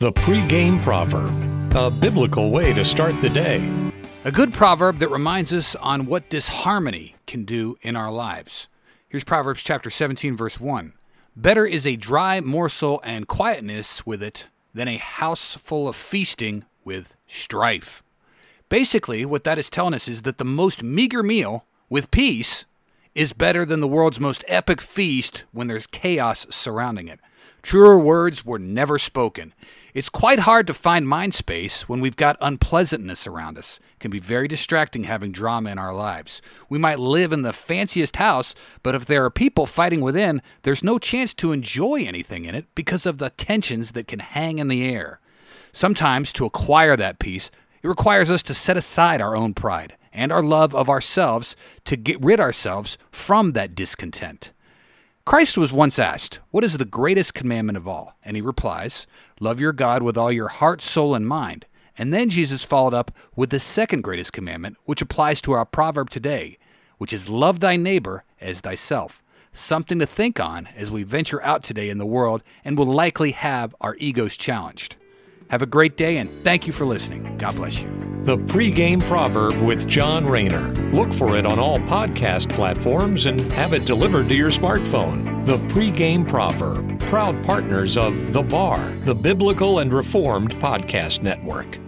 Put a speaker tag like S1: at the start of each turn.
S1: The pregame proverb, a biblical way to start the day.
S2: A good proverb that reminds us on what disharmony can do in our lives. Here's Proverbs chapter 17 verse 1. Better is a dry morsel and quietness with it than a house full of feasting with strife. Basically, what that is telling us is that the most meager meal with peace is better than the world's most epic feast when there's chaos surrounding it. Truer words were never spoken. It's quite hard to find mind space when we've got unpleasantness around us. It can be very distracting having drama in our lives. We might live in the fanciest house, but if there are people fighting within, there's no chance to enjoy anything in it because of the tensions that can hang in the air. Sometimes, to acquire that peace, it requires us to set aside our own pride and our love of ourselves to get rid ourselves from that discontent. Christ was once asked, What is the greatest commandment of all? And he replies, Love your God with all your heart, soul, and mind. And then Jesus followed up with the second greatest commandment, which applies to our proverb today, which is love thy neighbor as thyself. Something to think on as we venture out today in the world and will likely have our egos challenged. Have a great day and thank you for listening. God bless you.
S1: The pregame proverb with John Rayner. Look for it on all podcast platforms and have it delivered to your smartphone. The pregame proverb, proud partners of The Bar, the Biblical and Reformed Podcast Network.